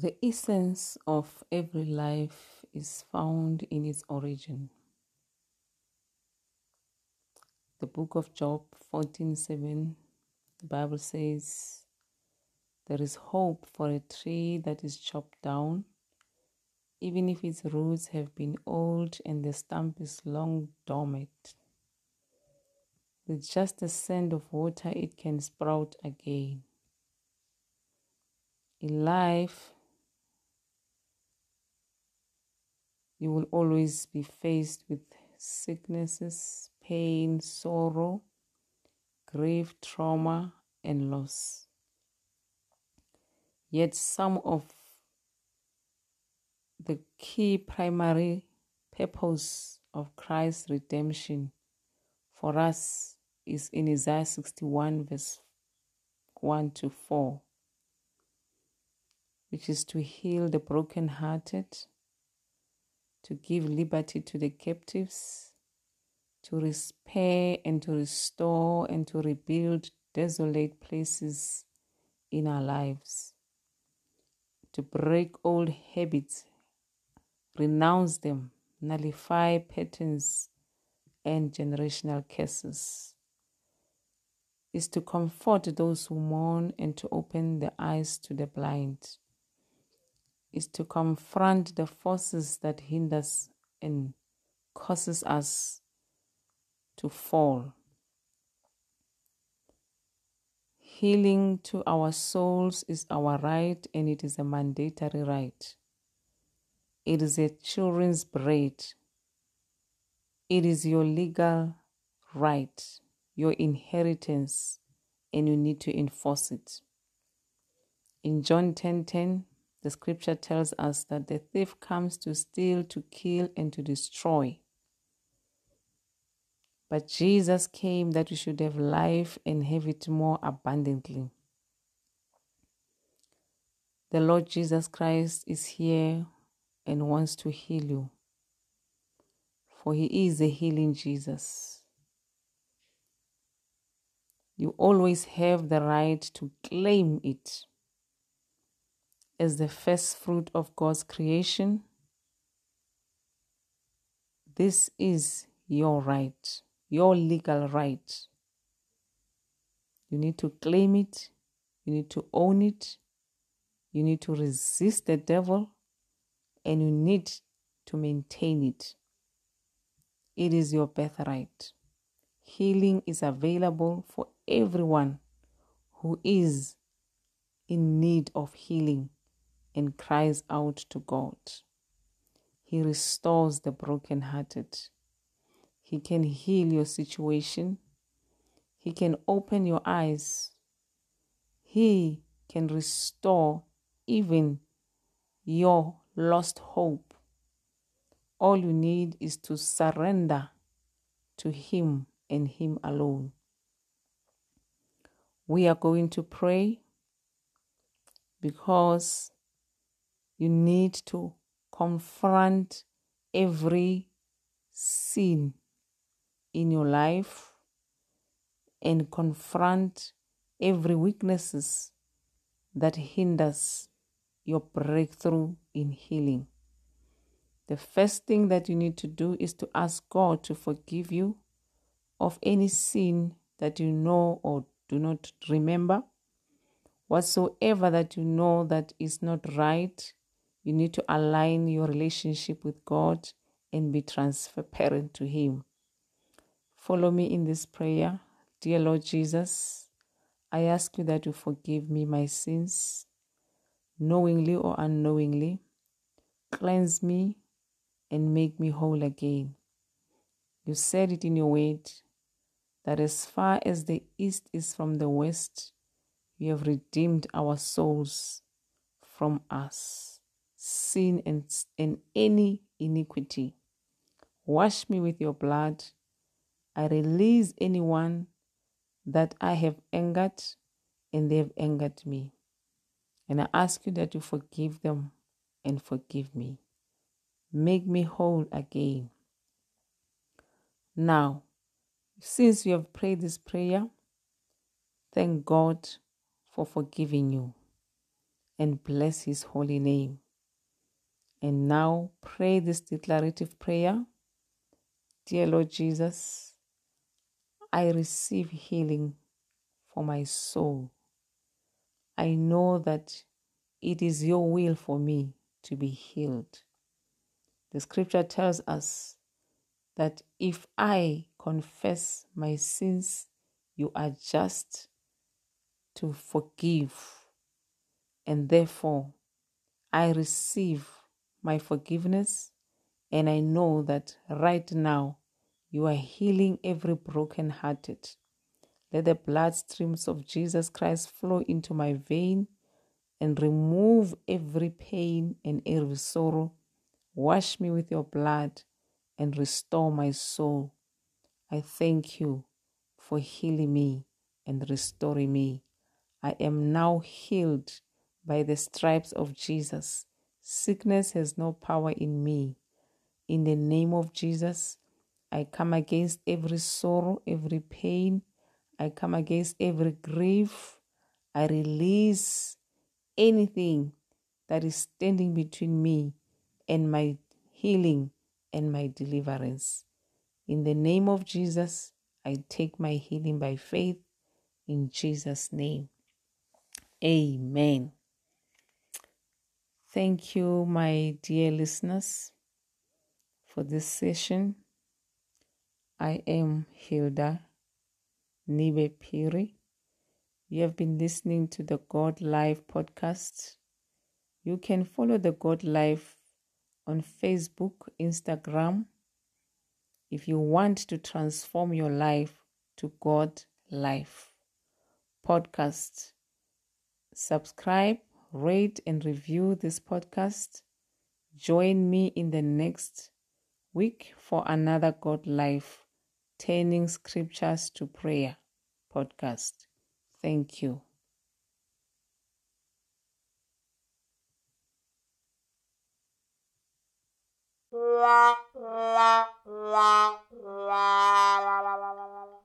The essence of every life is found in its origin. The book of Job 14:7 the Bible says there is hope for a tree that is chopped down even if its roots have been old and the stump is long dormant. With just a scent of water it can sprout again. In life You will always be faced with sicknesses, pain, sorrow, grief, trauma, and loss. Yet, some of the key primary purpose of Christ's redemption for us is in Isaiah 61, verse 1 to 4, which is to heal the brokenhearted to give liberty to the captives, to repair and to restore and to rebuild desolate places in our lives, to break old habits, renounce them, nullify patterns and generational curses. Is to comfort those who mourn and to open the eyes to the blind is to confront the forces that hinders and causes us to fall. Healing to our souls is our right and it is a mandatory right. It is a children's bread. It is your legal right, your inheritance, and you need to enforce it. In John 10:10, 10, 10, the scripture tells us that the thief comes to steal, to kill, and to destroy. But Jesus came that we should have life and have it more abundantly. The Lord Jesus Christ is here and wants to heal you, for He is a healing Jesus. You always have the right to claim it as the first fruit of God's creation, this is your right, your legal right. You need to claim it, you need to own it, you need to resist the devil, and you need to maintain it. It is your birthright. Healing is available for everyone who is in need of healing and cries out to God. He restores the brokenhearted. He can heal your situation. He can open your eyes. He can restore even your lost hope. All you need is to surrender to Him and Him alone. We are going to pray because you need to confront every sin in your life and confront every weaknesses that hinders your breakthrough in healing. The first thing that you need to do is to ask God to forgive you of any sin that you know or do not remember. Whatsoever that you know that is not right, you need to align your relationship with God and be transparent to Him. Follow me in this prayer. Dear Lord Jesus, I ask you that you forgive me my sins, knowingly or unknowingly. Cleanse me and make me whole again. You said it in your word that as far as the east is from the west, you have redeemed our souls from us sin and, and any iniquity. Wash me with your blood. I release anyone that I have angered and they have angered me. And I ask you that you forgive them and forgive me. Make me whole again. Now, since you have prayed this prayer, thank God for forgiving you. and bless his holy name. And now pray this declarative prayer Dear Lord Jesus, I receive healing for my soul. I know that it is your will for me to be healed. The scripture tells us that if I confess my sins, you are just to forgive. And therefore, I receive my forgiveness, and I know that right now you are healing every broken-hearted. Let the blood streams of Jesus Christ flow into my vein and remove every pain and every sorrow. Wash me with your blood and restore my soul. I thank you for healing me and restoring me. I am now healed by the stripes of Jesus. Sickness has no power in me. In the name of Jesus, I come against every sorrow, every pain. I come against every grief. I release anything that is standing between me and my healing and my deliverance. In the name of Jesus, I take my healing by faith in Jesus' name. Amen. Thank you, my dear listeners, for this session. I am Hilda Nibe Piri. You have been listening to the God Life podcast. You can follow the God Life on Facebook, Instagram. If you want to transform your life to God Life podcast, subscribe rate and review this podcast. Join me in the next week for another God Life Turning Scriptures to Prayer podcast. Thank you. la la la la la la